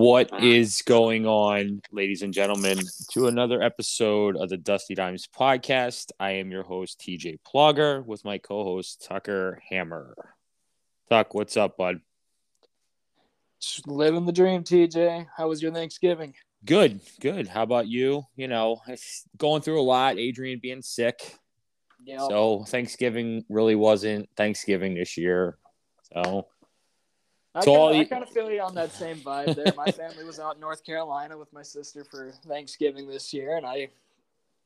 What uh-huh. is going on, ladies and gentlemen, to another episode of the Dusty Dimes podcast? I am your host, TJ Plogger, with my co host, Tucker Hammer. Tuck, what's up, bud? Just living the dream, TJ. How was your Thanksgiving? Good, good. How about you? You know, it's going through a lot, Adrian being sick. Yeah. So Thanksgiving really wasn't Thanksgiving this year. So I, So kinda, I you- kind of feel you on that same vibe there. My family was out in North Carolina with my sister for Thanksgiving this year, and I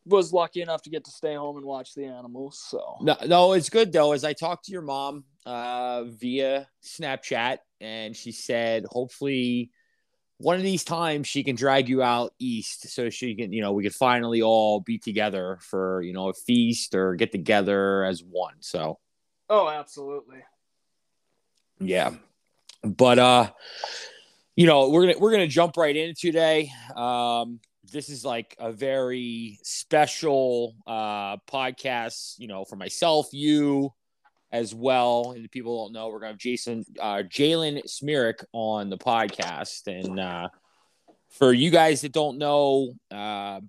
was lucky enough to get to stay home and watch the animals. So no, no, it's good though. As I talked to your mom uh, via Snapchat, and she said, hopefully, one of these times she can drag you out east, so she can, you know, we could finally all be together for, you know, a feast or get together as one. So Oh, absolutely. yeah, but uh, you know, we're gonna we're gonna jump right in today. Um, this is like a very special uh podcast, you know, for myself, you as well. And people don't know, we're gonna have Jason uh Jalen Smereck on the podcast. And uh for you guys that don't know, uh,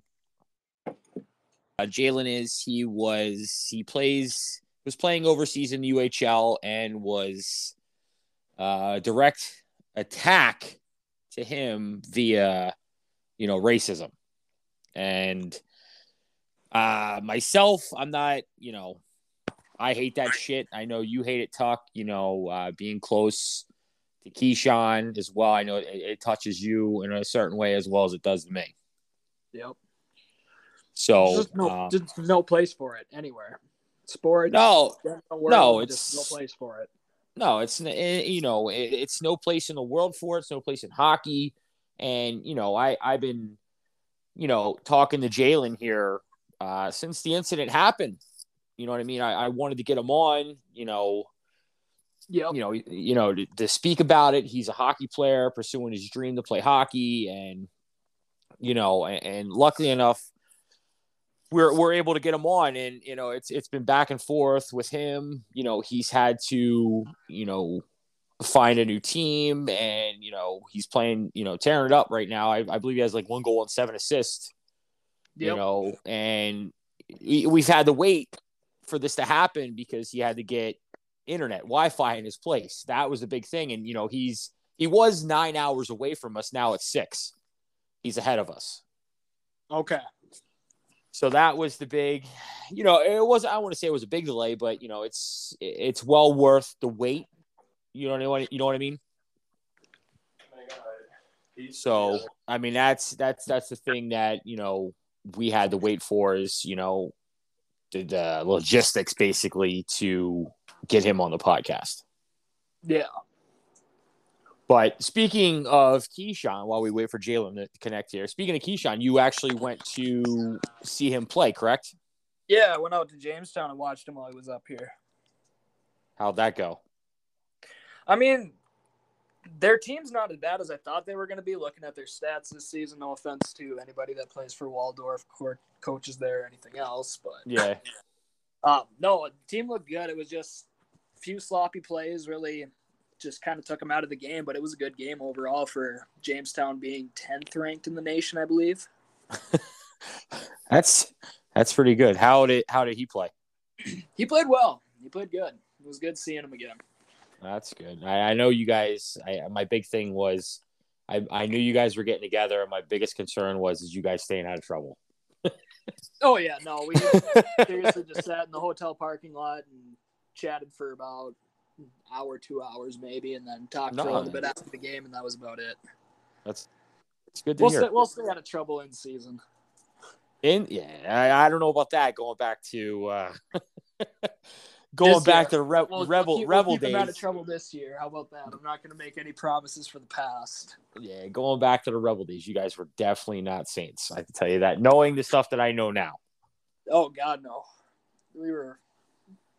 uh Jalen is he was he plays was playing overseas in the UHL and was uh direct attack to him via you know racism and uh myself i'm not you know i hate that shit i know you hate it tuck you know uh being close to keyshawn as well i know it, it touches you in a certain way as well as it does to me Yep. so just no, just no place for it anywhere. Sports. no no, it's- no place for it. No, it's eh, you know it, it's no place in the world for it. It's no place in hockey, and you know I I've been you know talking to Jalen here uh, since the incident happened. You know what I mean? I, I wanted to get him on. You know, Yep. you know, you know to, to speak about it. He's a hockey player pursuing his dream to play hockey, and you know, and, and luckily enough, we're we're able to get him on, and you know, it's it's been back and forth with him. You know, he's had to you know find a new team, and you know, he's playing you know tearing it up right now. I, I believe he has like one goal and seven assists. You know, and we- we've had to wait for this to happen because he had to get internet Wi-Fi in his place. That was a big thing, and you know, he's he was nine hours away from us. Now it's six. He's ahead of us. Okay. So that was the big, you know, it was I want to say it was a big delay, but you know, it's it's well worth the wait. You know what I you know what I mean? So I mean that's that's that's the thing that you know we had to wait for is you know the, the logistics basically to get him on the podcast. Yeah. But speaking of Keyshawn, while we wait for Jalen to connect here, speaking of Keyshawn, you actually went to see him play, correct? Yeah. I went out to Jamestown and watched him while he was up here. How'd that go? I mean, their team's not as bad as I thought they were going to be. Looking at their stats this season, no offense to anybody that plays for Waldorf, court coaches there, or anything else, but Yeah. um, no, the team looked good. It was just a few sloppy plays, really, just kind of took him out of the game. But it was a good game overall for Jamestown being tenth ranked in the nation, I believe. That's that's pretty good. How did how did he play? He played well. He played good. It was good seeing him again. That's good. I, I know you guys. I, my big thing was, I, I knew you guys were getting together. and My biggest concern was is you guys staying out of trouble. Oh yeah, no, we seriously just sat in the hotel parking lot and chatted for about hour, two hours maybe, and then talked for a little bit after the game, and that was about it. That's it's good to We'll hear. stay, we'll stay out of trouble in season. In yeah, I, I don't know about that. Going back to uh, going This back year. to re- We'll, rebel we'll rebel them out of trouble this year. How about that? I'm not going to make any promises for the past. Yeah, going back to the rebel days. You guys were definitely not saints. I can tell you that. Knowing the stuff that I know now. Oh God, no. We were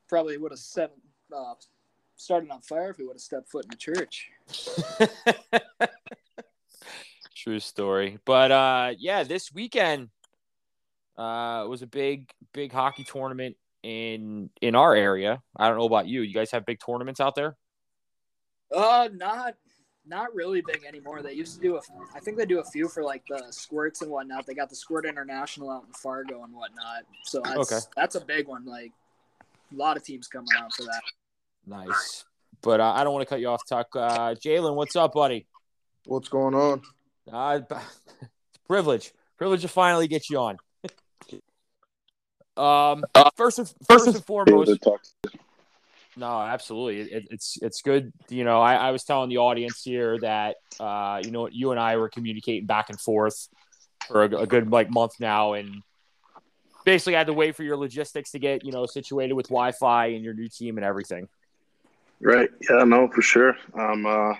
probably would have set uh, started on fire if we would have stepped foot in the church. True story. But uh yeah, this weekend uh was a big big hockey tournament in in our area. I don't know about you. You guys have big tournaments out there? Uh, not not really big anymore. They used to do a, I think they do a few for like the squirts and whatnot. They got the Squirt International out in Fargo and whatnot. So that's okay. that's a big one. Like a lot of teams coming out for that. Nice, but uh, I don't want to cut you off. Talk, uh, Jalen. What's up, buddy? What's going on? Uh, it's privilege, privilege to finally get you on. um, first and first and foremost. No, absolutely. It, it's it's good. You know, I, I, was telling the audience here that uh, you know you and I were communicating back and forth for a, a, good like month now, and basically I had to wait for your logistics to get you know situated with Wi-Fi and your new team and everything. Right. Yeah. No, for sure. I'm uh,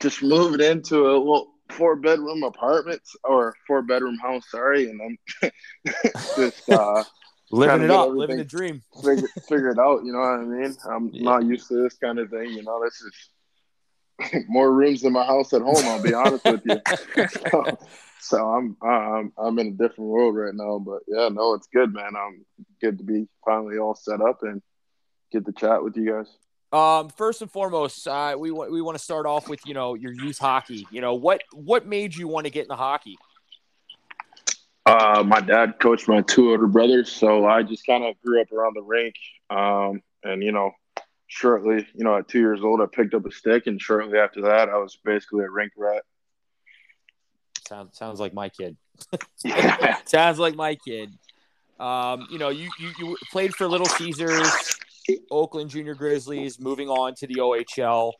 just moved into a little four bedroom apartment or four bedroom house. Sorry, and I'm just uh, living it up, living the dream. figure, figure it out. You know what I mean? I'm yeah. not used to this kind of thing. You know, this is more rooms than my house at home. I'll be honest with you. So, so I'm I'm I'm in a different world right now. But yeah, no, it's good, man. I'm good to be finally all set up and get to chat with you guys. Um, first and foremost, uh, we want we want to start off with you know your youth hockey. You know what what made you want to get into hockey? Uh, my dad coached my two older brothers, so I just kind of grew up around the rink. Um, and you know, shortly, you know, at two years old, I picked up a stick, and shortly after that, I was basically a rink rat. Sounds sounds like my kid. yeah. sounds like my kid. Um, you know, you, you you played for Little Caesars, Oakland Junior Grizzlies, moving on to the OHL,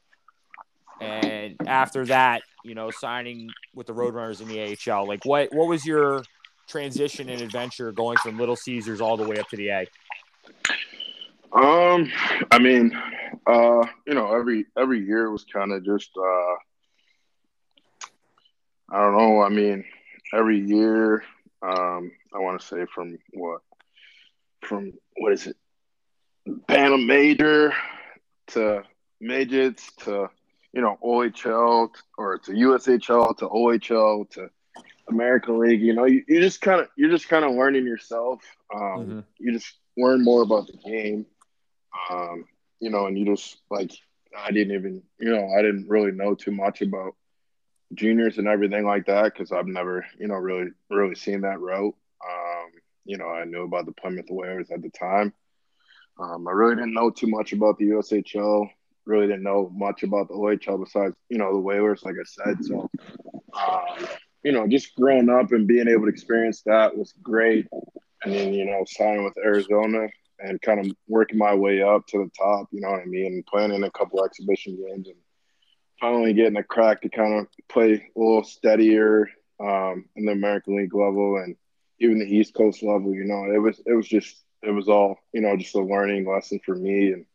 and after that, you know, signing with the Roadrunners in the AHL. Like, what what was your transition and adventure going from Little Caesars all the way up to the A? Um, I mean, uh, you know, every every year was kind of just uh I don't know, I mean, every year um I want to say from what from what is it? Bantam Major to midgets to you know OHL or to USHL to OHL to American League, you know, you, you just kind of you're just kind of learning yourself. Um, mm-hmm. You just learn more about the game, um, you know, and you just like I didn't even you know I didn't really know too much about juniors and everything like that because I've never you know really really seen that route. Um, you know, I knew about the Plymouth Whalers at the time. Um, I really didn't know too much about the USHL. Really didn't know much about the OHL besides you know the Whalers, like I said. So. Um, you know, just growing up and being able to experience that was great. And then, you know, signing with Arizona and kind of working my way up to the top, you know what I mean, and playing in a couple exhibition games and finally getting a crack to kind of play a little steadier um, in the American League level and even the East Coast level. You know, it was it was just it was all you know just a learning lesson for me and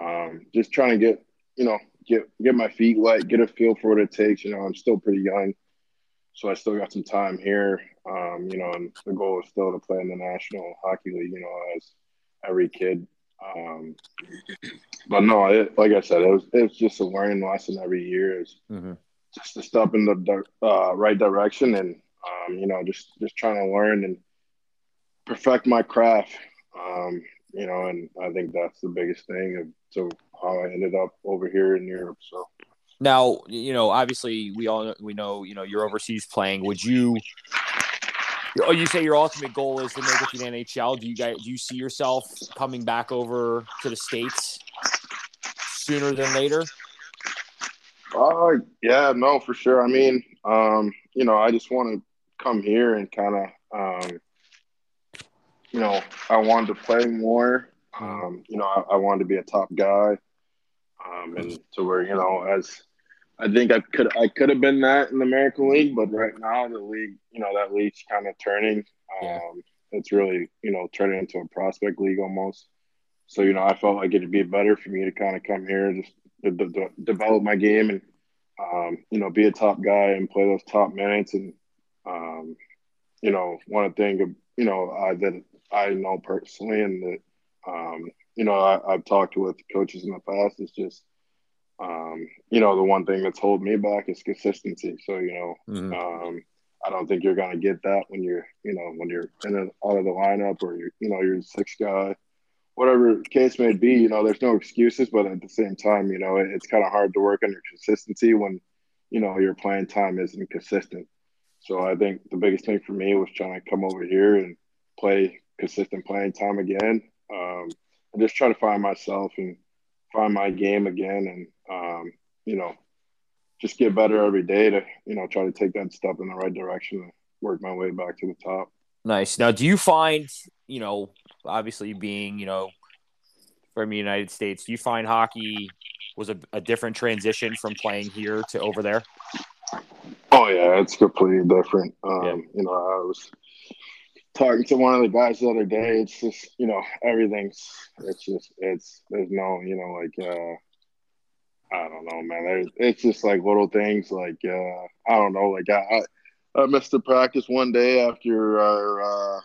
um, just trying to get you know get get my feet wet, get a feel for what it takes. You know, I'm still pretty young so I still got some time here. Um, you know, and the goal is still to play in the National Hockey League. You know, as every kid. Um, but no, it, like I said, it was it was just a learning lesson every year. Is mm-hmm. just to step in the uh, right direction and um, you know just just trying to learn and perfect my craft. Um, you know, and I think that's the biggest thing of so how I ended up over here in Europe. So. Now, you know, obviously we all we know, you know, you're overseas playing. Would you Oh, you say your ultimate goal is to make it to the NHL. Do you guys do you see yourself coming back over to the States sooner than later? Uh yeah, no, for sure. I mean, um, you know, I just want to come here and kind of um you know, I wanted to play more. Um, you know, I, I wanted to be a top guy. Um, and to where, you know, as I think I could I could have been that in the American League, but right now the league, you know, that league's kind of turning. Um, yeah. It's really, you know, turning into a prospect league almost. So you know, I felt like it'd be better for me to kind of come here, just develop my game, and um, you know, be a top guy and play those top minutes. And um, you know, one thing, you know, I that I know personally, and that um, you know, I, have talked with coaches in the past. Is just um, you know, the one thing that's holding me back is consistency. So, you know, mm-hmm. um, I don't think you're going to get that when you're, you know, when you're in and out of the lineup or you're, you know, you're the sixth guy, whatever case may be, you know, there's no excuses, but at the same time, you know, it, it's kind of hard to work on your consistency when, you know, your playing time isn't consistent. So I think the biggest thing for me was trying to come over here and play consistent playing time again. Um, and just try to find myself and find my game again and, um, you know, just get better every day to, you know, try to take that step in the right direction and work my way back to the top. Nice. Now, do you find, you know, obviously being, you know, from the United States, do you find hockey was a, a different transition from playing here to over there? Oh yeah, it's completely different. Um, Yeah. You know, I was talking to one of the guys the other day. It's just you know everything's. It's just it's there's no you know like uh, I don't know man. There's, it's just like little things like uh, I don't know like I, I I missed a practice one day after our uh,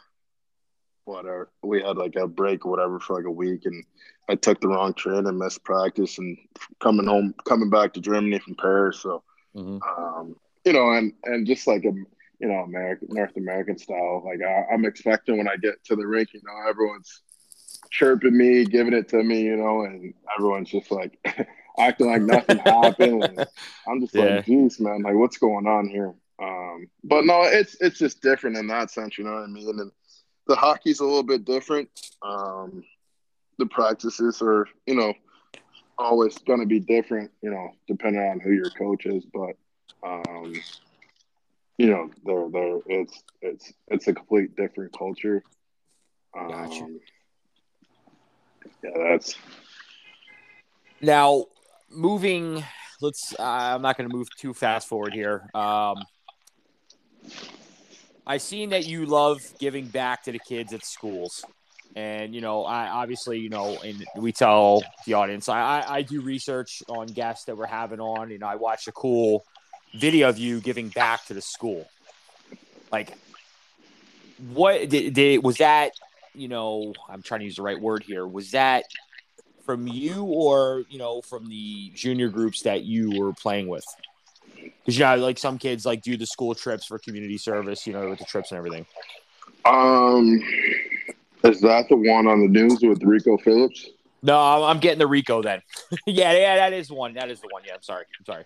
whatever we had like a break or whatever for like a week and I took the wrong train and missed practice and coming home coming back to Germany from Paris so Mm-hmm. um, you know, and and just like a you know American North American style. Like I, I'm expecting when I get to the rink, you know, everyone's chirping me, giving it to me, you know, and everyone's just like acting like nothing happened. And I'm just Yeah. like, geez, man, like what's going on here? Um, but no, it's it's just different in that sense, you know what I mean? And the hockey's a little bit different. Um, the practices are, you know, always going to be different, you know, depending on who your coach is. But, um, you know, they're, they're, it's, it's, it's a complete different culture. Um, Gotcha. Yeah, that's, Now, moving, let's. Uh, I'm not going to move too fast forward here. Um, I've seen that you love giving back to the kids at schools, and you know, I obviously, you know, and we tell the audience, I, I, I do research on guests that we're having on. You know, I watch a cool video of you giving back to the school. Like, what did, did was that? You know, I'm trying to use the right word here. Was that from you or you know from the junior groups that you were playing with because you know like some kids like do the school trips for community service you know with the trips and everything um, is that the one on the news with Rico Phillips? no i'm, I'm getting the rico then yeah yeah that is one that is the one yeah i'm sorry i'm sorry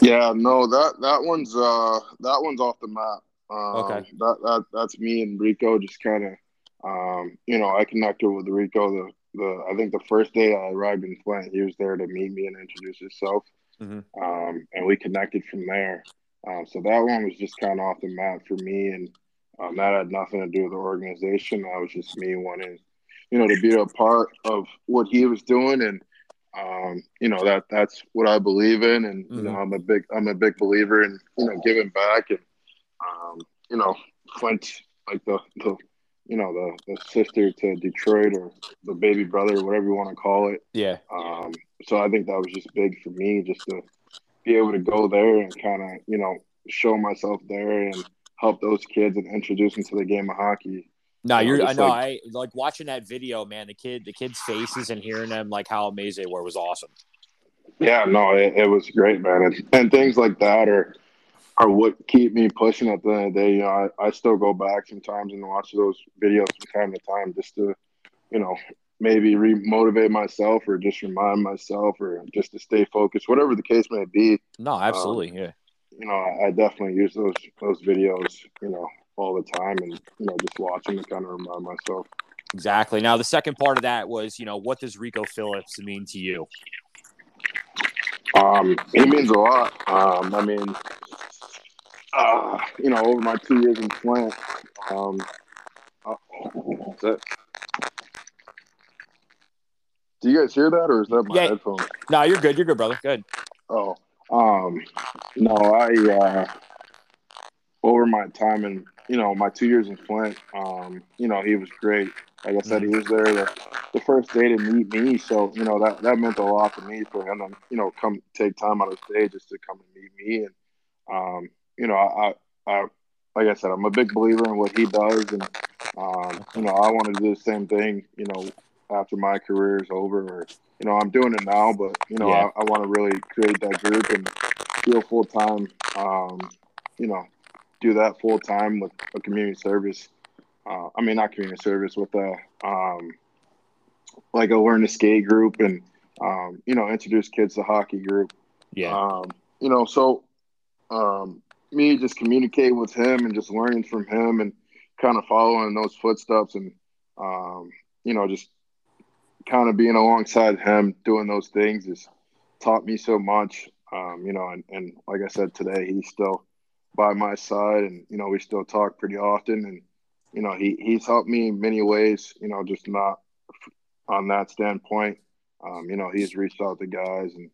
Yeah, no, that, that one's, uh, that one's off the map. Um, Okay. That, that, that's me and Rico just kind of, um, you know, I connected with Rico the, the, I think the first day I arrived in Flint, he was there to meet me and introduce himself. Mhm. Um, and we connected from there. Um, so that one was just kind of off the map for me. And, um, that had nothing to do with the organization. That was just me wanting, you know, to be a part of what he was doing. And, um, you know, that that's what I believe in. And, you know, I'm a big, I'm a big believer in, you know, giving back and, um, you know, Flint, like the, the, you know, the, the sister to Detroit or the baby brother, whatever you want to call it. yeah Um, so I think that was just big for me just to be able to go there and kind of, you know, show myself there and help those kids and introduce them to the game of hockey. No You know, you're i know like- i like watching that video man the kid the kids faces and hearing them like how amazing they were was awesome Yeah, no, it, it was great, man. And, and things like that are are what keep me pushing at the end of the day. You know, I, I still go back sometimes and watch those videos from time to time just to, you know, maybe re motivate myself or just remind myself or just to stay focused, whatever the case may be. no um, absolutely yeah You know, I, I definitely use those those videos, you know, all the time and you know, just watching to kind of remind myself. exactly now the second part of that was you know what does rico phillips mean to you Um, he means a lot. Um, I mean, uh, you know, over my two years in Flint, um, uh, that's it. Do you guys hear that, or is that my Yeah. headphone? no you're good you're good brother good Oh, um, no, I uh, over my time in you know my two years in Flint, um, you know, he was great. Like I said, he was there the, the first day to meet me, so you know that that meant a lot to me for him to you know come take time out of his day just to come and meet me, and um, you know, I, I like I said, I'm a big believer in what he does, and um, you know, I want to do the same thing, you know, after my career is over, or you know, I'm doing it now, but you know, Yeah. I, I want to really create that group and do a full time, um, you know, do that full time with a community service. Uh, I mean, not community service with a um, like a learn to skate group and um, you know introduce kids to hockey group. yeah Um, you know, so um, me just communicating with him and just learning from him and kind of following those footsteps and um, you know just kind of being alongside him doing those things has taught me so much. Um, you know, and, and like I said today, he's still by my side, and you know we still talk pretty often, and you know he he's helped me in many ways. You know, just not on that standpoint. Um, you know, he's reached out to guys and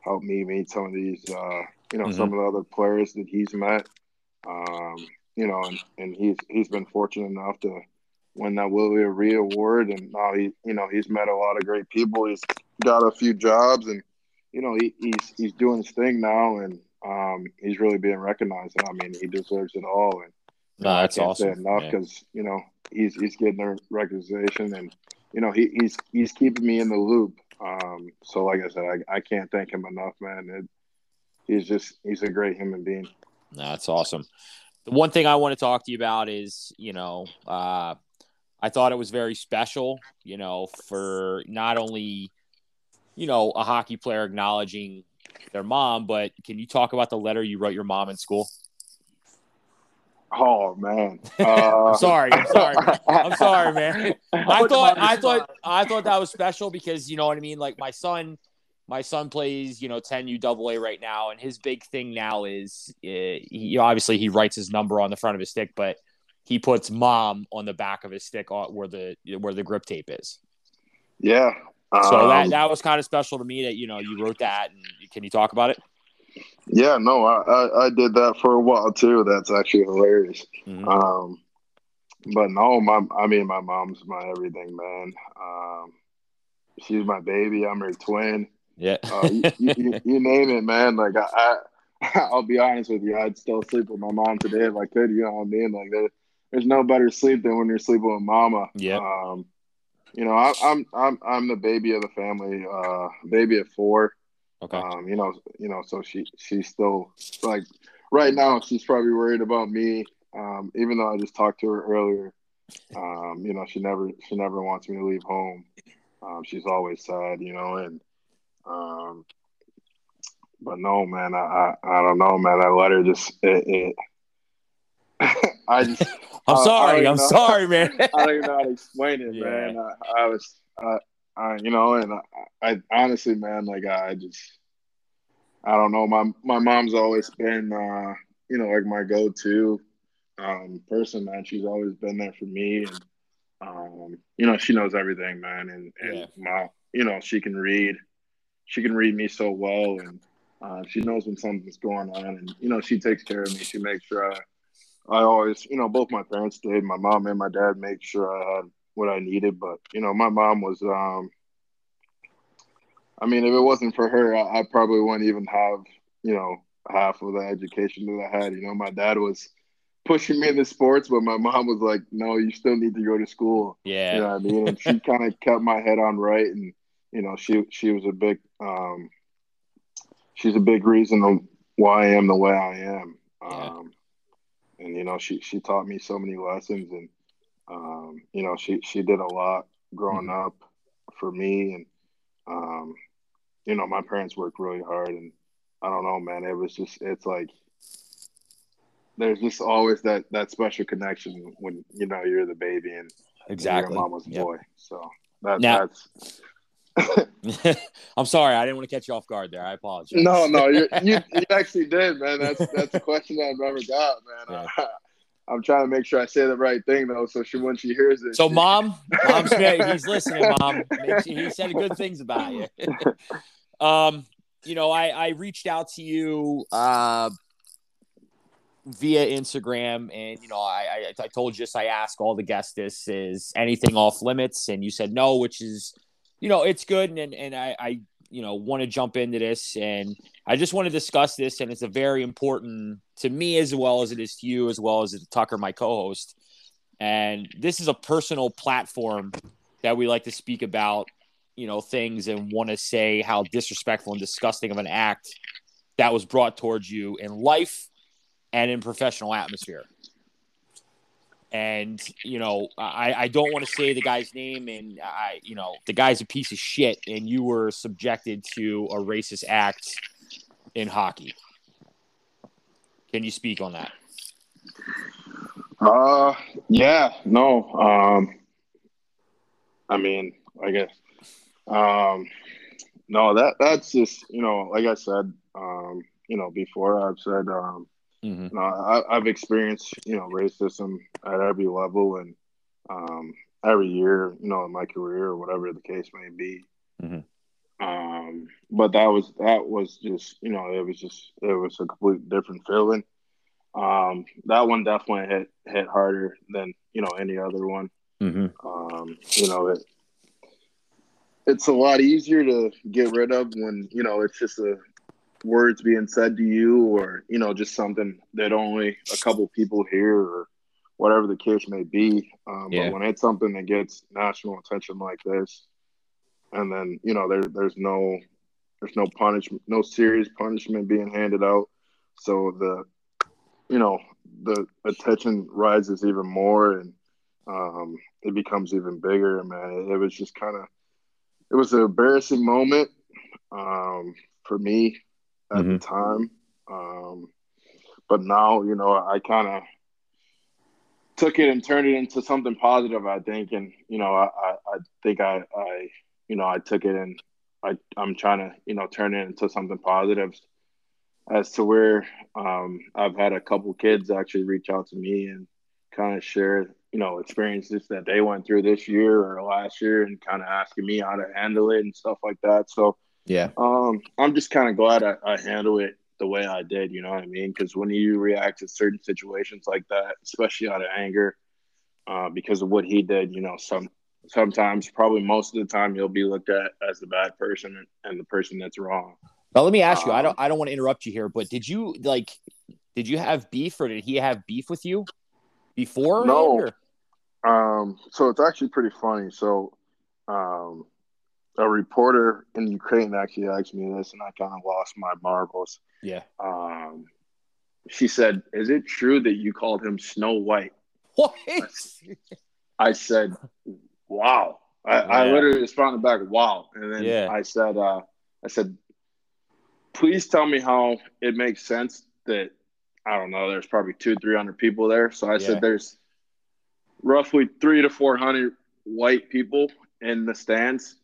helped me meet some of these, uh, you know, mm-hmm. some of the other players that he's met. Um, you know, and, and he's he's been fortunate enough to win that Willie O'Ree award, and now he, you know, he's met a lot of great people. He's got a few jobs, and you know, he, he's he's doing his thing now, and um, he's really being recognized. And I mean, he deserves it all. And no, that's I can't awesome. Say enough because you know he's he's getting the recognition, and you know he, he's he's keeping me in the loop. Um, so like I said, I, I can't thank him enough, man. It, he's just he's a great human being. No, that's awesome. The one thing I want to talk to you about is, you know, uh, I thought it was very special, you know, for not only, you know, a hockey player acknowledging their mom, but can you talk about the letter you wrote your mom in school? Oh man, uh... I'm sorry. I'm sorry. I'm sorry, man. I thought I thought I thought that was special because you know what I mean. Like my son, my son plays you know 10 UAA right now, and his big thing now is uh, he obviously he writes his number on the front of his stick, but he puts mom on the back of his stick where the where the grip tape is. Yeah. So um, that that was kind of special to me that you know you wrote that. And can you talk about it? Yeah, no, I, I, I did that for a while too. That's actually hilarious. Mm-hmm. Um, but no, my I mean my mom's my everything, man. Um, she's my baby. I'm her twin. Yeah. uh, you, you, you, name it, man. Like I, I, I'll be honest with you, I'd still sleep with my mom today if I could. You know what I mean? Like there, there's no better sleep than when you're sleeping with mama. Yeah. Um, you know, I, I'm I'm I'm the baby of the family. Uh, baby at four. Okay. Um, you know, you know, so she she's still like right now she's probably worried about me. Um, even though I just talked to her earlier. Um, you know, she never she never wants me to leave home. Um, she's always sad, you know, and um, but no, man, I, I, I don't know, man. I let her just it. it I just. I'm sorry. I'm know, sorry, man. I don't even know how to explain it, yeah. man. I, I was, I, I, you know, and I, I honestly, man, like I just, I don't know. My my mom's always been, uh, you know, like my go-to um, person, man. She's always been there for me, and um, you know, she knows everything, man. And and yeah. my, you know, she can read, she can read me so well, and uh, she knows when something's going on, and you know, she takes care of me. She makes sure I, I always, you know, both my parents did. My mom and my dad make sure I had what I needed. But you know, my mom was. Um, I mean, if it wasn't for her, I, I probably wouldn't even have you know half of the education that I had. You know, my dad was pushing me into sports, but my mom was like, "No, you still need to go to school." Yeah, you know what I mean. And she kind of kept my head on right, and you know, she she was a big, um, she's a big reason why I am the way I am. Um, and you know, she she taught me so many lessons, and um, you know, she she did a lot growing mm-hmm. up for me, and um, you know, my parents worked really hard, and I don't know, man. It was just it's like there's just always that that special connection when you know you're the baby and exactly your mama's yep. boy. So that, now, that's. I'm sorry, I didn't want to catch you off guard there. I apologize. No, no, you you actually did, man. That's that's a question I've never got, man. Yeah. I'm trying to make sure I say the right thing though, so she when she hears it. So, she... mom, mom's he's listening. Mom, he said good things about you. um, you know, I I reached out to you uh via Instagram, and you know, I, I I told you this. I asked all the guests this is anything off limits, and you said no, which is, you know, it's good, and and I I you know want to jump into this and i just want to discuss this and it's a very important to me as well as it is to you as well as to tucker my co-host. And this is a personal platform that we like to speak about you know things and want to say how disrespectful and disgusting of an act that was brought towards you in life and in professional atmosphere and you know I, I don't want to say the guy's name and i you know the guy's a piece of shit and you were subjected to a racist act in hockey. Can you speak on that? Uh, yeah, no. Um, I mean, I guess, um, no, that that's just you know, like I said, um, you know, before I've said, um, Mm-hmm. no, I, I've experienced you know racism at every level and um, every year, you know, in my career or whatever the case may be. Mhm. Um, but that was that was just you know it was just it was a complete different feeling. Um, that one definitely hit hit harder than you know any other one. Mm-hmm. Um, you know it. It's a lot easier to get rid of when you know it's just a words being said to you, or you know just something that only a couple people hear, or whatever the case may be. Um, Yeah. But when it's something that gets national attention like this, and then you know there there's no there's no punishment, no serious punishment being handed out, so the you know the attention rises even more, and um, it becomes even bigger. Man, it, was just kind of it was an embarrassing moment um, for me at the time. Um, but now, you know, I kind of took it and turned it into something positive. I think, and you know, I, I, I think I, I, you know, I took it and I, I'm trying to, you know, turn it into something positive. As to where um, I've had a couple kids actually reach out to me and kind of share, you know, experiences that they went through this year or last year, and kind of asking me how to handle it and stuff like that. So, Yeah. um, I'm just kind of glad I, I handled it the way I did. You know what I mean? Because when you react to certain situations like that, especially out of anger, uh, because of what he did, you know, some sometimes, probably most of the time, you'll be looked at as the bad person and the person that's wrong. Now let me ask you. I Um, don't. I don't want to interrupt you here, but did you like? Did you have beef, or did he have beef with you before? No. Um, so it's actually pretty funny. So, um, a reporter in Ukraine actually asked me this, and I kind of lost my marbles. Yeah. Um, she said, "Is it true that you called him Snow White?" What? I said, "Wow." I, I Yeah. literally responded back, "Wow," and then Yeah. I said, uh, "I said, please tell me how it makes sense that I don't know. There's probably two, three hundred people there. So I Yeah. said, there's roughly three to four hundred white people in the stands,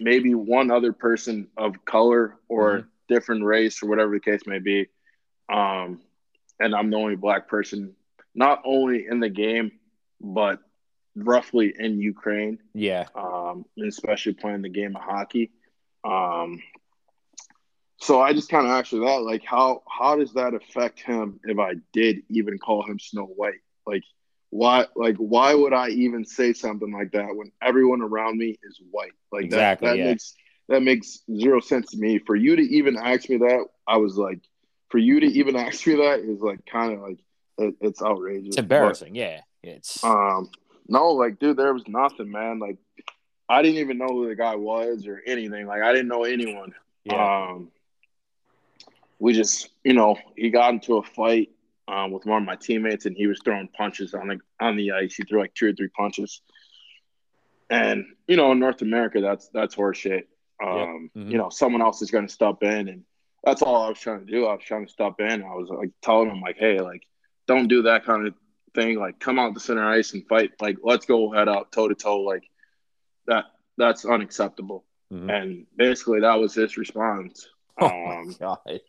maybe one other person of color or Mhm. different race or whatever the case may be." Um, and I'm the only black person, not only in the game, but roughly in Ukraine, Yeah. um, especially playing the game of hockey. Um, so I just kind of asked her that, like, how how does that affect him if I did even call him Snow White? Like, why like why would I even say something like that when everyone around me is white? Like Exactly, that that yeah. makes that makes zero sense to me. For you to even ask me that, I was like, for you to even ask me that is like kind of like it, it's outrageous. It's But, embarrassing. yeah. It's. um, no, like, dude, there was nothing, man. Like, I didn't even know who the guy was or anything. Like, I didn't know anyone. yeah. Um, we just, you know, he got into a fight um, with one of my teammates, and he was throwing punches on the on the ice. He threw like two or three punches, and you know, in North America, that's that's horseshit. Um, Mhm. You know, someone else is going to step in, and that's all I was trying to do. I was trying to step in. I was like telling him, like, hey, like, don't do that kind of thing. Like, come out the center ice and fight. Like, let's go head out toe to toe. Like that. That's unacceptable. Mhm. And basically, that was his response. Oh my Um, god.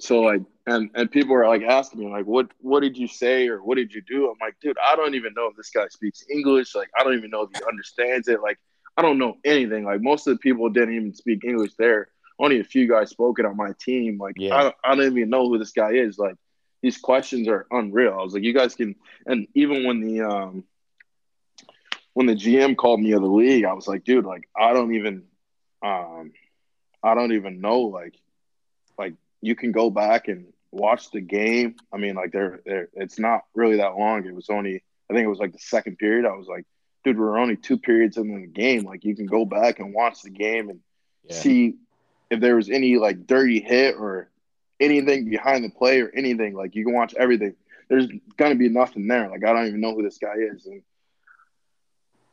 So like, and and people are like asking me like, what what did you say or what did you do? I'm like, dude, I don't even know if this guy speaks English. Like, I don't even know if he understands it. Like, I don't know anything. Like, most of the people didn't even speak English there. Only a few guys spoke it on my team. Like, Yeah. I don't, I don't even know who this guy is. Like, these questions are unreal. I was like, you guys can. And even when the um when the GM called me of the league, I was like, dude, like, I don't even um I don't even know like like you can go back and watch the game. I mean, like they're, they're it's not really that long. It was only I think it was like the second period. I was like, dude, we're only two periods in the game. Like you can go back and watch the game and Yeah. see if there was any like dirty hit or anything behind the play or anything. Like you can watch everything. There's gonna be nothing there. Like I don't even know who this guy is. And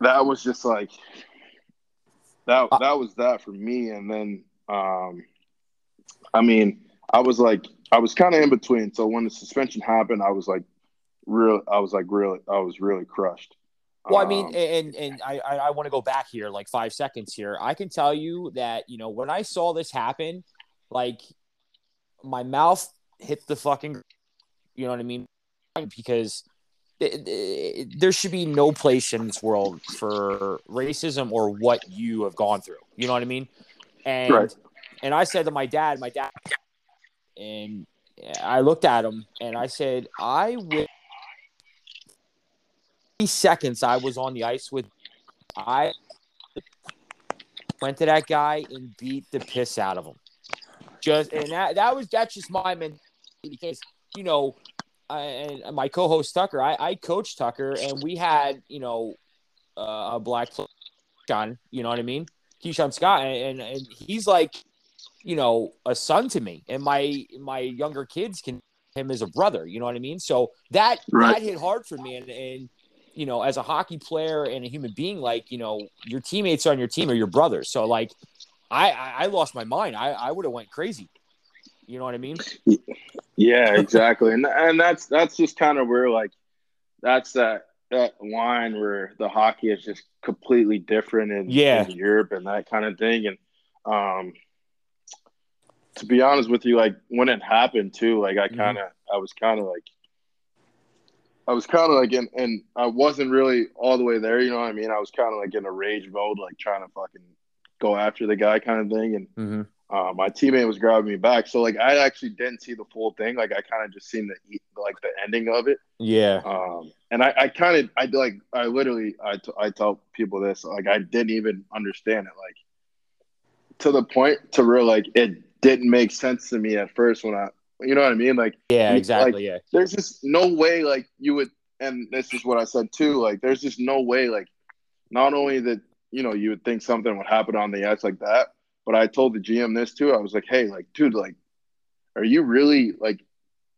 that was just like that Uh, that was that for me. And then um I mean, I was like, I was kind of in between. So when the suspension happened, I was like, real. I was like, really, I was really crushed. Well, I mean, um, and and I I want to go back here like five seconds here. I can tell you that you know when I saw this happen, like my mouth hit the fucking, you know what I mean, because there should be no place in this world for racism or what you have gone through. You know what I mean? And right. and I said to my dad, my dad, and I looked at him and I said, I will. Seconds I was on the ice with, I went to that guy and beat the piss out of him. Just and that that was that's just my mentality because you know and my co-host Tucker, I, I coached Tucker, and we had you know uh, a black John, you know what I mean, Keyshawn Scott, and, and he's like you know a son to me, and my my younger kids can him as a brother, you know what I mean. So that right. that hit hard for me, and and you know as a hockey player and a human being, like you know your teammates on your team are your brothers, so like I I lost my mind, I I would have went crazy. You know what I mean? Yeah, exactly. and and that's that's just kind of where like that's that that line where the hockey is just completely different in, yeah. in Europe and that kind of thing. And um to be honest with you, like when it happened too, like I kind of mm-hmm. I was kind of like I was kind of like in, and I wasn't really all the way there. You know what I mean? I was kind of like in a rage mode, like trying to fucking go after the guy, kind of thing. And mm-hmm uh, my teammate was grabbing me back. So like I actually didn't see the full thing. Like I kind of just seen the like the ending of it. Yeah. Um, and I, I kind of I like I literally I, t- I tell people this like I didn't even understand it like to the point to real like it didn't make sense to me at first when I you know what I mean like yeah exactly like, yeah there's just no way like you would and this is what I said too like there's just no way like not only that you know you would think something would happen on the ice like that but I told the GM this too. I was like, hey, like, dude, like, are you really like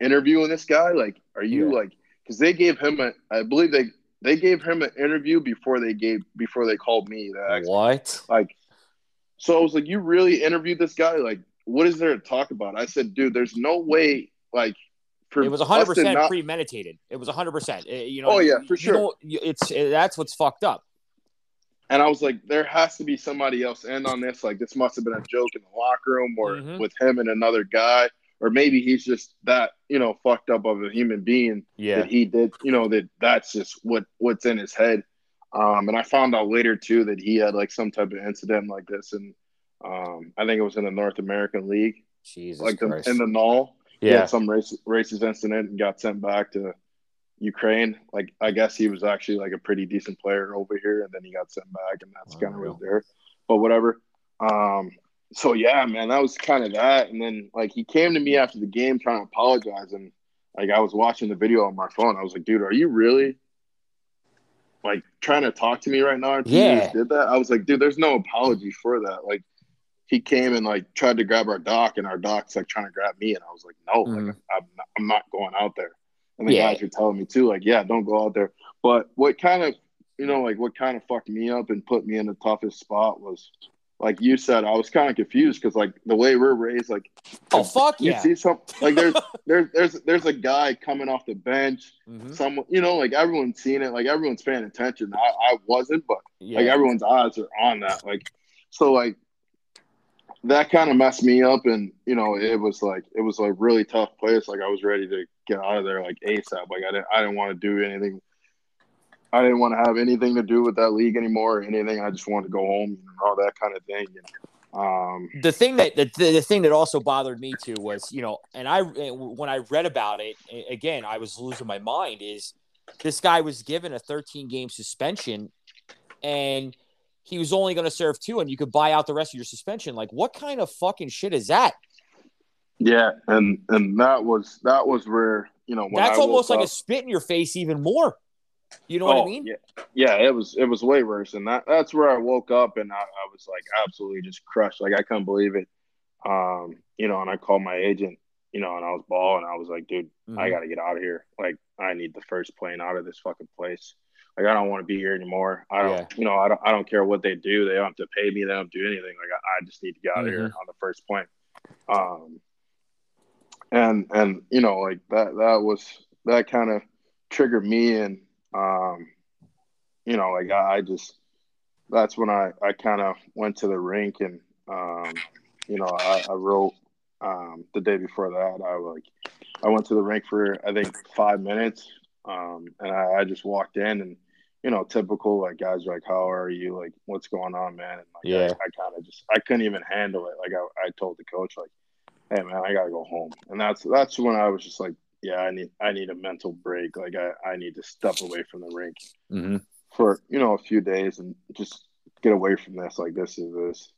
interviewing this guy? Like, are you yeah. like, because they gave him a, I believe they they gave him an interview before they gave before they called me. That what? Like, so I was like, you really interviewed this guy? Like, what is there to talk about? I said, dude, there's no way. Like, for it was 100 percent not... premeditated. It was 100. percent You know. Oh yeah, for sure. it's that's what's fucked up. And I was like, there has to be somebody else in on this. Like, this must have been a joke in the locker room or mm-hmm. with him and another guy. Or maybe he's just that, you know, fucked up of a human being. Yeah. That he did, you know, that that's just what what's in his head. Um, and I found out later too that he had like some type of incident like this, and um, I think it was in the North American League, Jesus like the, in the null. Yeah, he had some race, racist incident and got sent back to Ukraine. Like I guess he was actually like a pretty decent player over here, and then he got sent back, and that's kind of was there. But whatever. Um, so yeah, man, that was kind of that. And then like he came to me after the game trying to apologize, and like I was watching the video on my phone. I was like, dude, are you really like trying to talk to me right now? yeah, did that? I was like, dude, there's no apology for that. Like he came and like tried to grab our doc, and our doc's like trying to grab me, and I was like, no, mm. like I'm not, I'm not going out there. And the yeah. guys were telling me too, like, yeah, don't go out there. But what kind of, you know, like what kind of fucked me up and put me in the toughest spot was, like you said, I was kind of confused because like the way we're raised, like, oh fuck you yeah, see some like there's there's there's there's a guy coming off the bench, mm-hmm. someone, you know, like everyone's seeing it, like everyone's paying attention. I, I wasn't, but yeah. like everyone's eyes are on that, like, so like that kind of messed me up and you know it was like it was a really tough place. Like i was ready to get out of there like asap like i didn't i didn't want to do anything. I didn't want to have anything to do with that league anymore or anything. I just wanted to go home and all that kind of thing. And um, the thing that the, the thing that also bothered me too was you know and i when i read about it again i was losing my mind is this guy was given a 13 game suspension and he was only going to serve two and you could buy out the rest of your suspension. Like, what kind of fucking shit is that? Yeah, and and that was that was where you know that's almost like up, a spit in your face, even more. You know oh, what I oh, mean? Yeah, yeah. It was it was way worse, and that that's where I woke up and I, I was like absolutely just crushed. Like I couldn't believe it. Um, you know, and I called my agent, you know, and I was balling. I was like, dude, mm-hmm. I got to get out of here. Like I need the first plane out of this fucking place like I don't want to be here anymore. I don't, yeah. you know, I don't, I don't care what they do. They don't have to pay me. They don't do anything. Like I, I just need to get out mm-hmm. of here on the first point. Um, and and you know like that that was that kind of triggered me and um you know like I, I just that's when I I kind of went to the rink and um you know I, I wrote um the day before that I like I went to the rink for I think five minutes um and I, I just walked in and you know typical like guys are like how are you like what's going on man and like Yeah. I, I kind of just I couldn't even handle it like I, I told the coach like hey man, I gotta go home. And that's that's when I was just like, yeah, I need I need a mental break. Like I, I need to step away from the rink Mm-hmm. for you know a few days and just get away from this. Like this is this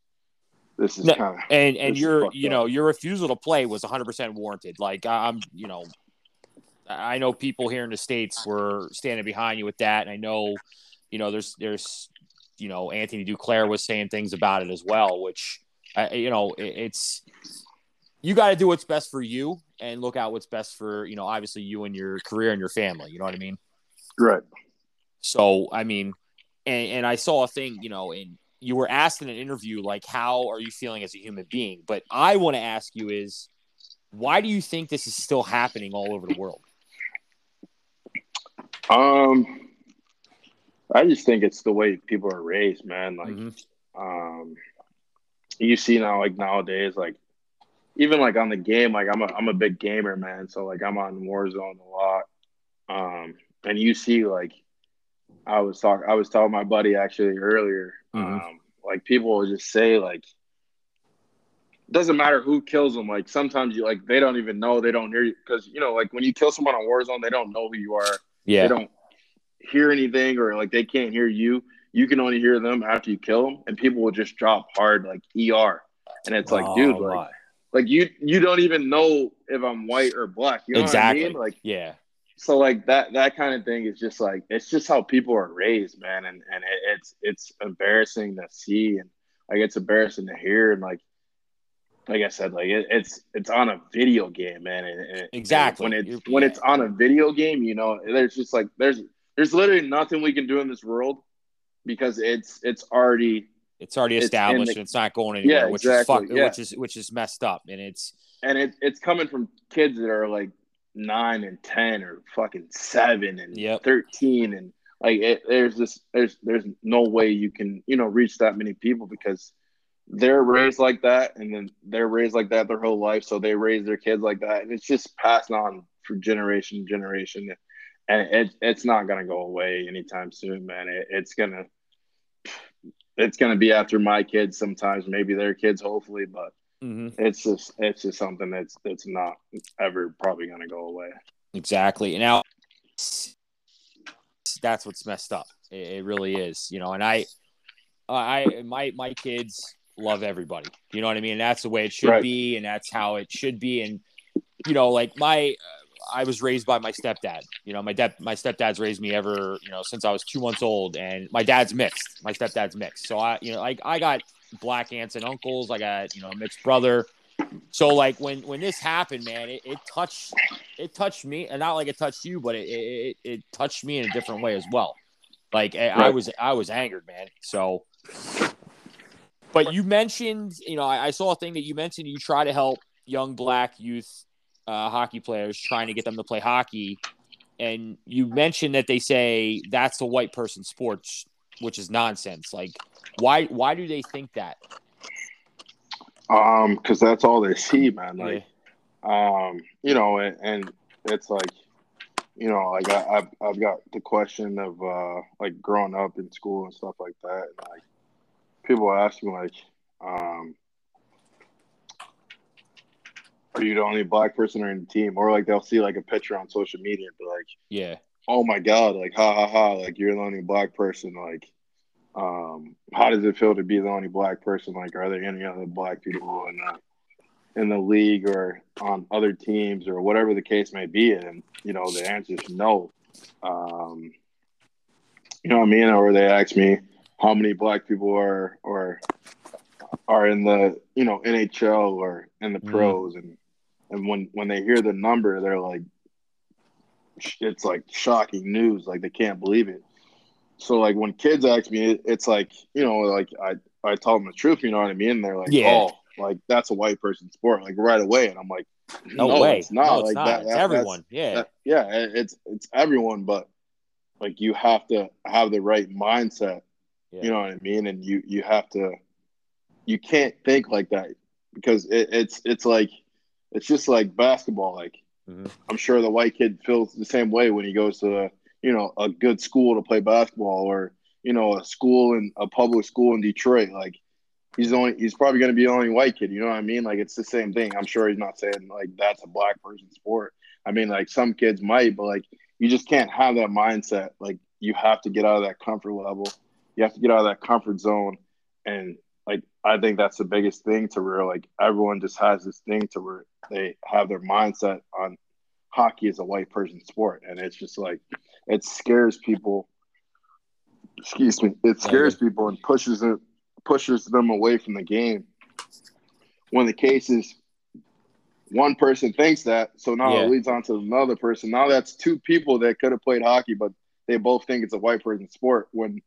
this is No, kind of And and your you up. know your refusal to play was 100 percent warranted. Like I'm you know I know people here in the states were standing behind you with that, and I know you know there's there's you know Anthony Duclair was saying things about it as well, which I you know it, it's you got to do what's best for you and look out what's best for you know obviously you and your career and your family. You know what I mean? right. So I mean, and, and I saw a thing, you know, and you were asked in an interview, like, how are you feeling as a human being? But I want to ask you is, why do you think this is still happening all over the world? Um, I just think it's the way people are raised, man. Like, Mhm. um, you see now, like nowadays, like even like on the game, like I'm a I'm a big gamer, man. So like I'm on Warzone a lot. Um, and you see like I was talking, I was telling my buddy actually earlier, Mhm. um, like people will just say like. Doesn't matter who kills them. Like sometimes you like they don't even know they don't hear you because you know like when you kill someone on Warzone they don't know who you are Yeah, they don't hear anything or like they can't hear you. You can only hear them after you kill them, and people will just drop hard like ER, and it's like, Oh, dude, like, my. like you you don't even know if I'm white or black. You know exactly. what I mean? Like yeah, so, like that that kind of thing is just like it's just how people are raised, man, and and it, it's it's embarrassing to see, and like it's embarrassing to hear, and like. Like I said, like it, it's it's on a video game, man. And, and Exactly. when it's You're- when yeah. it's on a video game, you know, there's just like there's there's literally nothing we can do in this world because it's it's already it's already it's established the- and it's not going anywhere, Yeah, which exactly, is fuck, yeah. which is which is messed up, and it's and it, it's coming from kids that are like nine and ten or fucking seven and Yep. thirteen and like it, there's this there's there's no way you can you know reach that many people because they're raised like that and then they're raised like that their whole life so they raise their kids like that and it's just passed on for generation to generation and it, it's not going to go away anytime soon man it, it's going to it's going to be after my kids sometimes maybe their kids hopefully but Mhm. it's just it's just something that's that's not ever probably going to go away Exactly. Now that's what's messed up. It, it really is, you know. And I, I, my my kids love everybody. You know what I mean? And that's the way it should Right. be, and that's how it should be. And you know, like my, uh, I was raised by my stepdad. You know, my dad, my stepdad's raised me ever, you know, since I was two months old, and my dad's mixed. My stepdad's mixed. So I, you know, like I got black aunts and uncles. I got you know a mixed brother. So like when when this happened, man, it, it touched it touched me, and not like it touched you, but it it, it touched me in a different way as well. Like I, I was I was angered, man. So, but you mentioned, you know, I, I saw a thing that you mentioned. You try to help young black youth uh, hockey players, trying to get them to play hockey, and you mentioned that they say that's a white person sports, which is nonsense. Like, why why do they think that? um because that's all they see man like Yeah. um you know and, and it's like you know like I, I've, I've got the question of uh like growing up in school and stuff like that and like people ask me like um are you the only black person on the team? Or like they'll see like a picture on social media and be like yeah, oh my god like ha ha ha like you're the only black person like um how does it feel to be the only black person? Like are there any other black people in the in the league or on other teams or whatever the case may be? And you know the answer is no. Um you know what i mean? Or they ask me how many black people are or are in the you know nhl or in the Mhm. pros and and when when they hear the number they're like it's like shocking news like they can't believe it so like when kids ask me it, it's like you know like i i tell them the truth you know what i mean they're like Yeah. oh like that's a white person sport, like right away. And I'm like, no, no way, it's not. No, it's like not. that, it's that- everyone. yeah, that- yeah, it's it's everyone, but like you have to have the right mindset. Yeah. You know what I mean? And you you have to you can't think like that because it, it's it's like it's just like basketball. Like Mhm. I'm sure the white kid feels the same way when he goes to you know a good school to play basketball or you know a school in a public school in Detroit. Like he's only he's probably going to be the only white kid. You know what I mean? Like it's the same thing. I'm sure he's not saying like that's a black person sport. I mean, like some kids might, but like you just can't have that mindset. Like you have to get out of that comfort level. You have to get out of that comfort zone. And like I think that's the biggest thing to where like everyone just has this thing to where they have their mindset on hockey is a white person sport. And it's just like it scares people. Excuse me. It scares people and pushes it pushes them away from the game. When the case is one person thinks that, so now Yeah. it leads on to another person. Now that's two people that could have played hockey, but they both think it's a white person sport when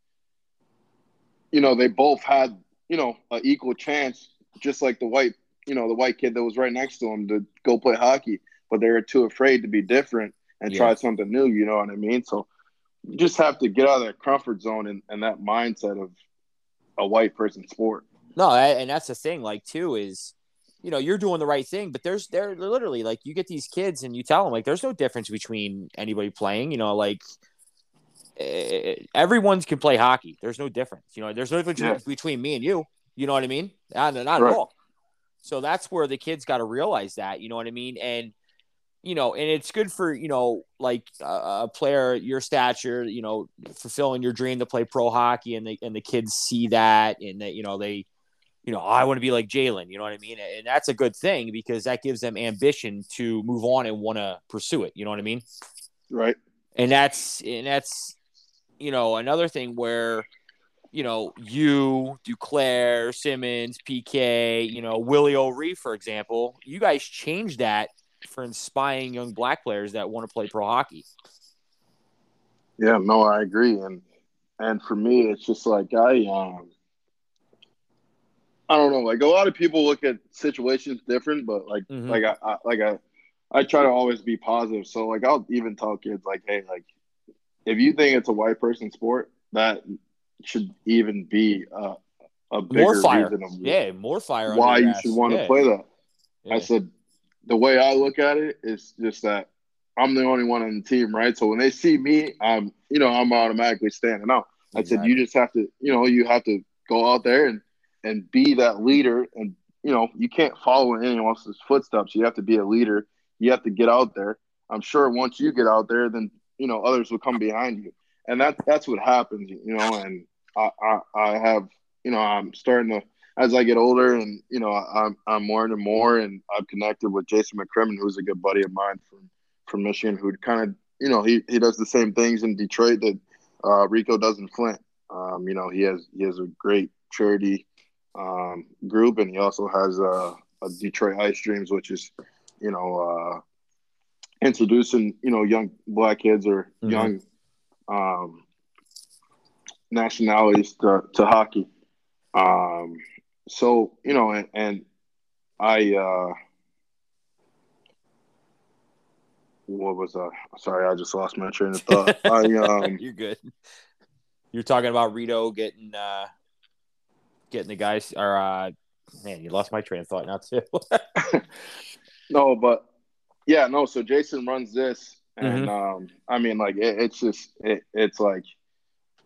you know they both had you know an equal chance, just like the white you know the white kid that was right next to him to go play hockey, but they were too afraid to be different and Yeah. try something new. You know what I mean? So you just have to get out of that comfort zone and, and that mindset of a white person sport. No, and that's the thing. Like, too, is you know you're doing the right thing, but there's they're literally like you get these kids and you tell them like there's no difference between anybody playing. You know, like everyone's can play hockey. There's no difference. You know, there's no difference Yeah. between me and you. You know what I mean? Not, not Right. at all. So that's where the kids got to realize that. You know what I mean? And you know, and it's good for you know, like uh, a player your stature, you know, fulfilling your dream to play pro hockey, and the and the kids see that, and that you know they, you know, "Oh, I want to be like Jalen. You know what I mean? And that's a good thing because that gives them ambition to move on and want to pursue it. You know what I mean? Right. and that's and that's you know another thing where you know you Duclair, Simmons, PK, you know Willie O'Ree, for example, you guys changed that for inspiring young black players that want to play pro hockey. Yeah, no, I agree. And and for me it's just like I um I don't know, like a lot of people look at situations different, but like Mhm. like I, I like I I try to always be positive. So like I'll even tell kids like, hey, like if you think it's a white person sport, that should even be a, a bigger More fire, reason of yeah, more fire. why you should want to Yeah, play that. yeah. I said the way I look at it is just that I'm the only one on the team, right? So when they see me, I'm you know I'm automatically standing out. I said you just have to you know you have to go out there and and be that leader, and you know you can't follow in anyone else's footsteps. You have to be a leader. You have to get out there. I'm sure once you get out there, then you know others will come behind you, and that that's what happens, you know. And I I, I have you know I'm starting to as I get older, and you know, I'm I'm more and more, and I've connected with Jason McCrimmon, who's a good buddy of mine from from Michigan, who kind of, you know, he he does the same things in Detroit that uh, Rico does in Flint. Um, you know, he has he has a great charity um, group, and he also has a, a Detroit Ice Dreams, which is, you know, uh, introducing you know young black kids or Mhm. young um, nationalities to, to hockey. Um, so you know, and, and I uh, what was I? Sorry, I just lost my train of thought. I um, You're good. You're talking about Rito getting uh getting the guys or uh man, you lost my train of thought now too. no, but yeah, no. So Jason runs this, and um, I mean, like it, it's just it, it's like.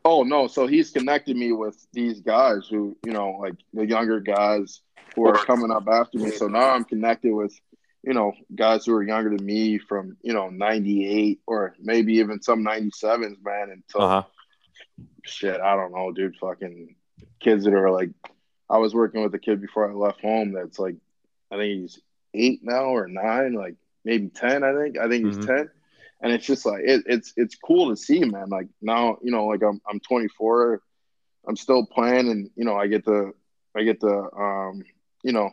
Oh no! So he's connected me with these guys who, you know, like the younger guys who are coming up after me. So now I'm connected with, you know, guys who are younger than me from, you know, 98 or maybe even some 97s, man. Until uh-huh. shit, I don't know, dude. Fucking kids that are like, I was working with a kid before I left home that's like, I think he's eight now or nine, like maybe 10, I think. I think he's Mhm. 10. And it's just like, it, it's, it's cool to see, man. Like now, you know, like I'm, I'm 24, I'm still playing and, you know, I get to, I get to, um, you know,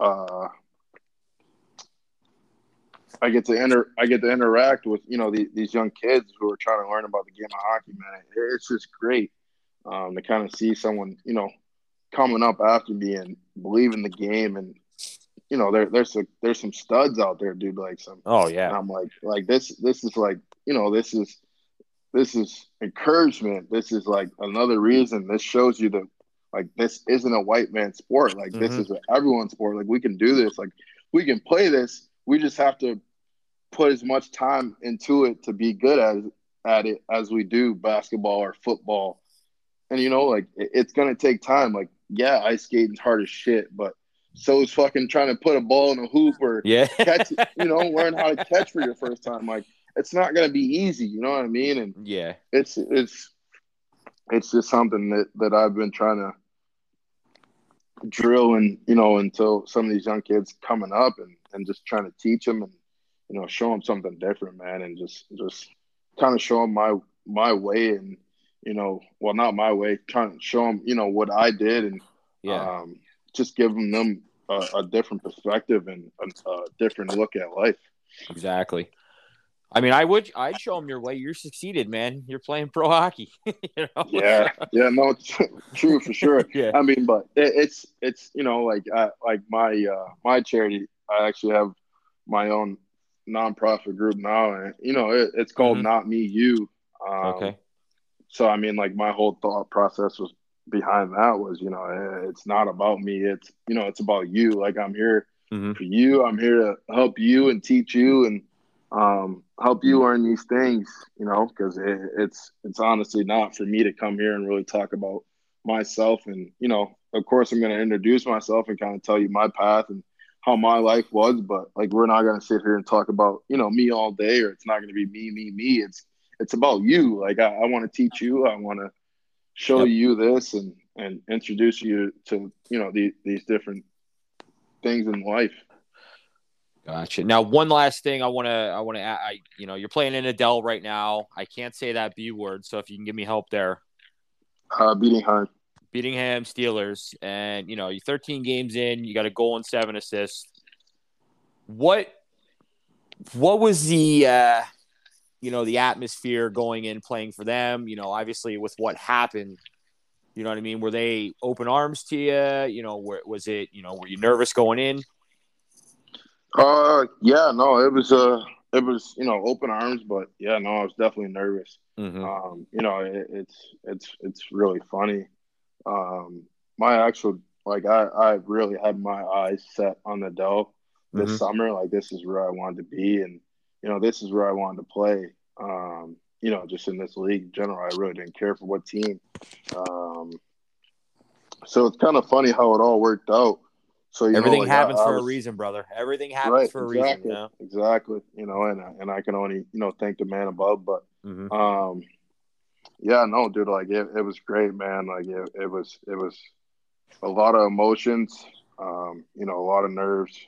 uh, I get to enter I get to interact with you know the, these young kids who are trying to learn about the game of hockey, man. It's just great um, to kind of see someone you know coming up after me and believe in the game and you know there there's a, there's some studs out there dude like some Oh and yeah. I'm like like this this is like you know this is this is encouragement. This is like another reason this shows you that like this isn't a white man sport. Like this Mhm. is everyone's sport. Like we can do this. Like we can play this. We just have to put as much time into it to be good as at it as we do basketball or football. And you know like it- it's gonna take time. Like yeah ice skating's hard as shit but so it's fucking trying to put a ball in a hoop or Yeah. catch you know learn how to catch for your first time like it's not going to be easy you know what i mean and yeah. it's it's it's just something that that i've been trying to drill and you know until some of these young kids coming up and and just trying to teach them and you know show them something different man and just just kind of show them my my way and you know well not my way trying to show them you know what i did and Yeah. um, just giving them a, a different perspective and a, a different look at life. Exactly. I mean, I would. I'd show them your way. You're succeeded, man. You're playing pro hockey. you know? Yeah, yeah, no, it's true for sure. Yeah. I mean, but it, it's it's you know like I, like my uh, my charity. I actually have my own nonprofit group now, and you know it, it's called Mhm. Not Me You. Um, Okay. So I mean, like my whole thought process was behind that was you know eh, it's not about me. It's you know it's about you. Like I'm here Mhm. for you. I'm here to help you and teach you and um, help you learn these things. You know, because it, it's it's honestly not for me to come here and really talk about myself. And you know, of course, I'm going to introduce myself and kind of tell you my path and how my life was. But like, we're not going to sit here and talk about you know me all day, or it's not going to be me, me, me. It's it's about you. Like I, I want to teach you. I want to show Yep. you this and and introduce you to you know the, these different things in life. Gotcha. Now, one last thing I want to, I want to, I, you know, you're playing in Adele right now. I can't say that B word, so if you can give me help there. Uh, beating Heim. Beatingham Steelers, and you know, you're 13 games in, you got a goal and seven assists. What, what was the, uh, you know, the atmosphere going in playing for them? You know, obviously with what happened, you know what I mean. Were they open arms to you? You know, where, was it? You know, were you nervous going in? Uh, yeah, no, it was uh, it was you know open arms, but yeah, no, I was definitely nervous. Mm-hmm. Um, you know, it, it's it's it's really funny. Um, my actual like I I really had my eyes set on the Dell this Mhm. summer. Like this is where I wanted to be, and you know this is where I wanted to play. Um, you know, just in this league in general, I really didn't care for what team. Um, so it's kind of funny how it all worked out. So you know, Everything like, happens I for was- a reason, brother. Everything happens right, for a exactly, reason. You know? exactly. You know, and and I can only you know thank the man above, but Mhm. um, yeah, no, dude, like it, it was great, man. Like it, it was, it was a lot of emotions, um, you know, a lot of nerves,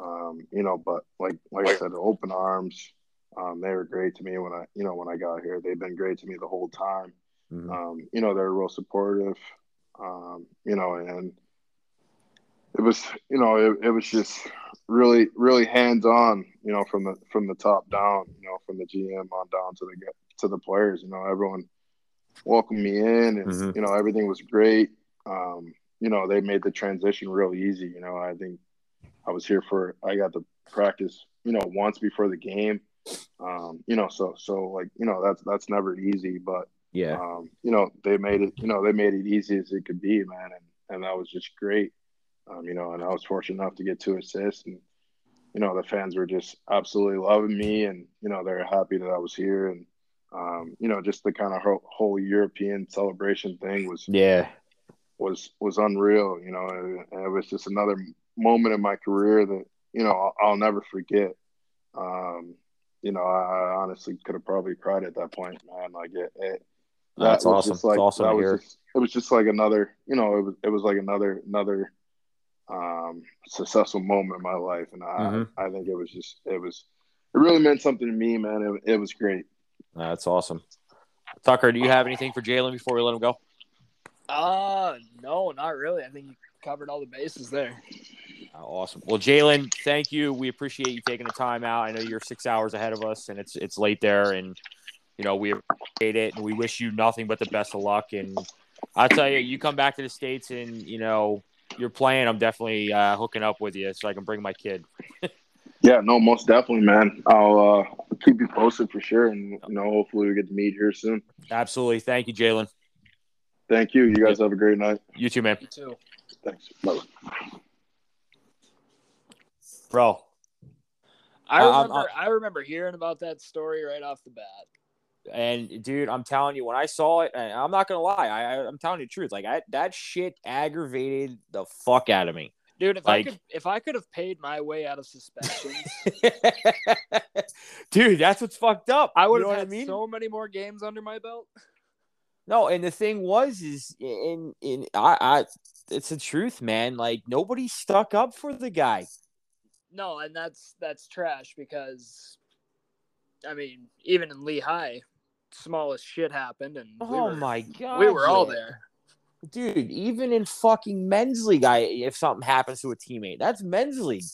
um, you know, but like, like I said, open arms. Um, they were great to me when I, you know, when I got here. They've been great to me the whole time. Mhm. Um, you know, they're real supportive. Um, you know, and it was, you know, it, it was just really, really hands on. You know, from the from the top down. You know, from the GM on down to the to the players. You know, everyone welcomed me in, and Mhm. you know, everything was great. Um, you know, they made the transition real easy. You know, I think I was here for I got to practice. You know, once before the game. Um, you know, so so like you know that's that's never easy, but Yeah. um, you know, they made it, you know, they made it easy as it could be, man. And, and that was just great. Um, you know, and I was fortunate enough to get two assists and, you know, the fans were just absolutely loving me and, you know, they're happy that I was here. And, um, you know, just the kind of whole, whole European celebration thing was, Yeah. was, was unreal, you know, and, and it was just another moment in my career that, you know, I'll, I'll never forget. Um, you know, I, I honestly could have probably cried at that point, man. Like it, it That's was awesome. just like it's awesome that was hear. just it was just like another you know it was it was like another another um successful moment in my life and I Mhm. I think it was just it was it really meant something to me man it, it was great That's awesome. Tucker, do you have anything for Jalen before we let him go? Uh no, not really. I think you covered all the bases there. Uh, awesome. Well, Jalen, thank you. We appreciate you taking the time out. I know you're six hours ahead of us, and it's it's late there, and you know we appreciate it, and we wish you nothing but the best of luck. And I'll tell you, you come back to the states and you know you're playing. I'm definitely uh, hooking up with you so I can bring my kid. Yeah, no, most definitely, man. I'll uh, keep you posted for sure, and you know, hopefully we get to meet here soon. Absolutely. Thank you, Jalen. Thank you. You guys have a great night. You too, man. You too. Thanks. Bye. Bro, I Uh, I'm- remember. I remember hearing about that story right off the bat. and dude, I'm telling you, when I saw it, and I'm not gonna lie, I, I'm telling you the truth. Like I, that shit aggravated the fuck out of me. Dude, if Like- I could, if I could have paid my way out of suspensions, dude, that's what's fucked up. I would you know have had I mean. so many more games under my belt. No, and the thing was, is in in I, I it's the truth, man. Like nobody stuck up for the guy. No, and that's that's trash because, I mean, even in Lehigh, smallest shit happened, and we Oh were, my god, we were all there. dude. Even in fucking men's league, I if something happens to a teammate, that's men's league.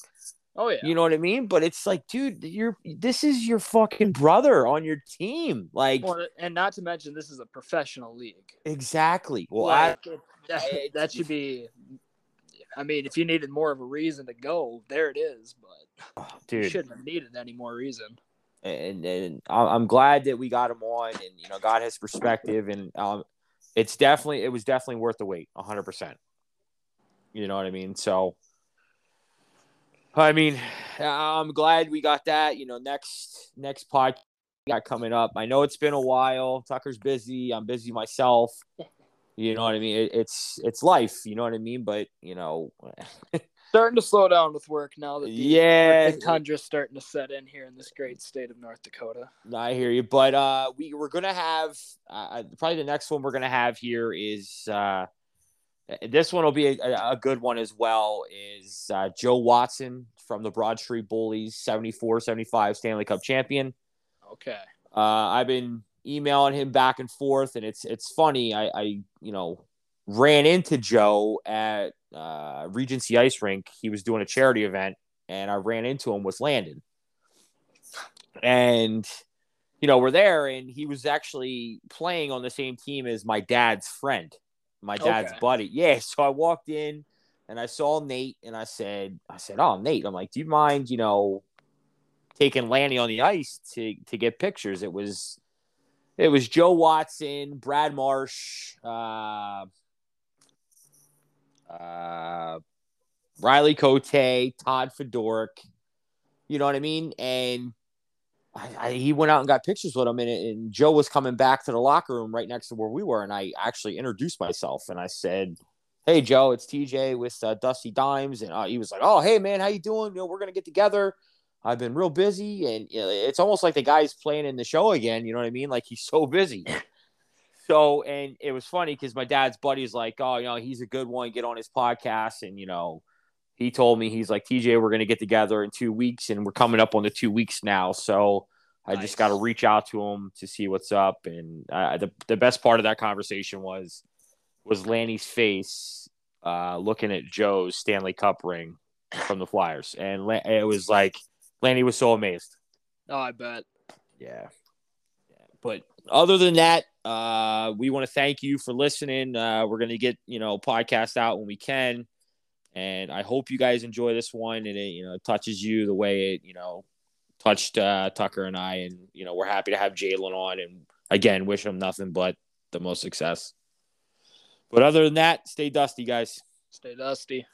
Oh yeah, You know what I mean? But it's like, dude, you're this is your fucking brother on your team. Like Well, and not to mention this is a professional league. exactly. Well, I, Like, it- that, that should be. I mean, if you needed more of a reason to go, there it is. But oh, you shouldn't have needed any more reason. and and I'm glad that we got him on, and you know, got his perspective, and um, it's definitely it was definitely worth the wait, hundred percent. You know what I mean? So, I mean, I'm glad we got that. You know, next next podcast got coming up. I know it's been a while. Tucker's busy. I'm busy myself. You know what I mean? It, it's it's life. You know what I mean? But you know, Starting to slow down with work now that the, yeah, tundra's starting to set in here in this great state of North Dakota. I hear you, but uh, we we're gonna have uh, probably the next one we're gonna have here is uh, this one will be a, a good one as well. Is uh, Joe Watson from the Broad Street Bullies, 74-75 Stanley Cup champion. Okay. Uh, I've been emailing him back and forth, and it's it's funny. I, I you know ran into Joe at uh, Regency Ice Rink. He was doing a charity event, and I ran into him with Landon. And you know we're there, and he was actually playing on the same team as my dad's friend, my dad's Okay. buddy. Yeah, so I walked in. And I saw Nate, and I said, "I said, oh Nate, I'm like, do you mind, you know, taking Lanny on the ice to to get pictures. It was it was Joe Watson, Brad Marsh, uh, uh, Riley Cote, Todd Fedoruk. You know what I mean? And I, I, he went out and got pictures with him, and, and Joe was coming back to the locker room right next to where we were, and I actually introduced myself and I said. Hey Joe, it's TJ with uh, Dusty Dimes, and uh, he was like, "Oh, hey man, how you doing? You know, we're gonna get together." I've been real busy, and you know, it's almost like the guy's playing in the show again. You know what I mean? Like he's so busy. so, and it was funny because my dad's buddy's like, "Oh, you know, he's a good one. Get on his podcast." And you know, he told me he's like, "TJ, we're gonna get together in two weeks, and we're coming up on the two weeks now." So I Nice. just got to reach out to him to see what's up. And uh, the the best part of that conversation was was Lanny's face uh, looking at Joe's Stanley Cup ring from the Flyers, and it was like Lanny was so amazed. Oh, I bet. Yeah. yeah. But other than that, uh, we want to thank you for listening. Uh, we're gonna get you know podcast out when we can, and I hope you guys enjoy this one and it you know touches you the way it you know touched uh, Tucker and I, and you know we're happy to have Jalen on, and again wish him nothing but the most success. But other than that, stay dusty, guys. Stay dusty.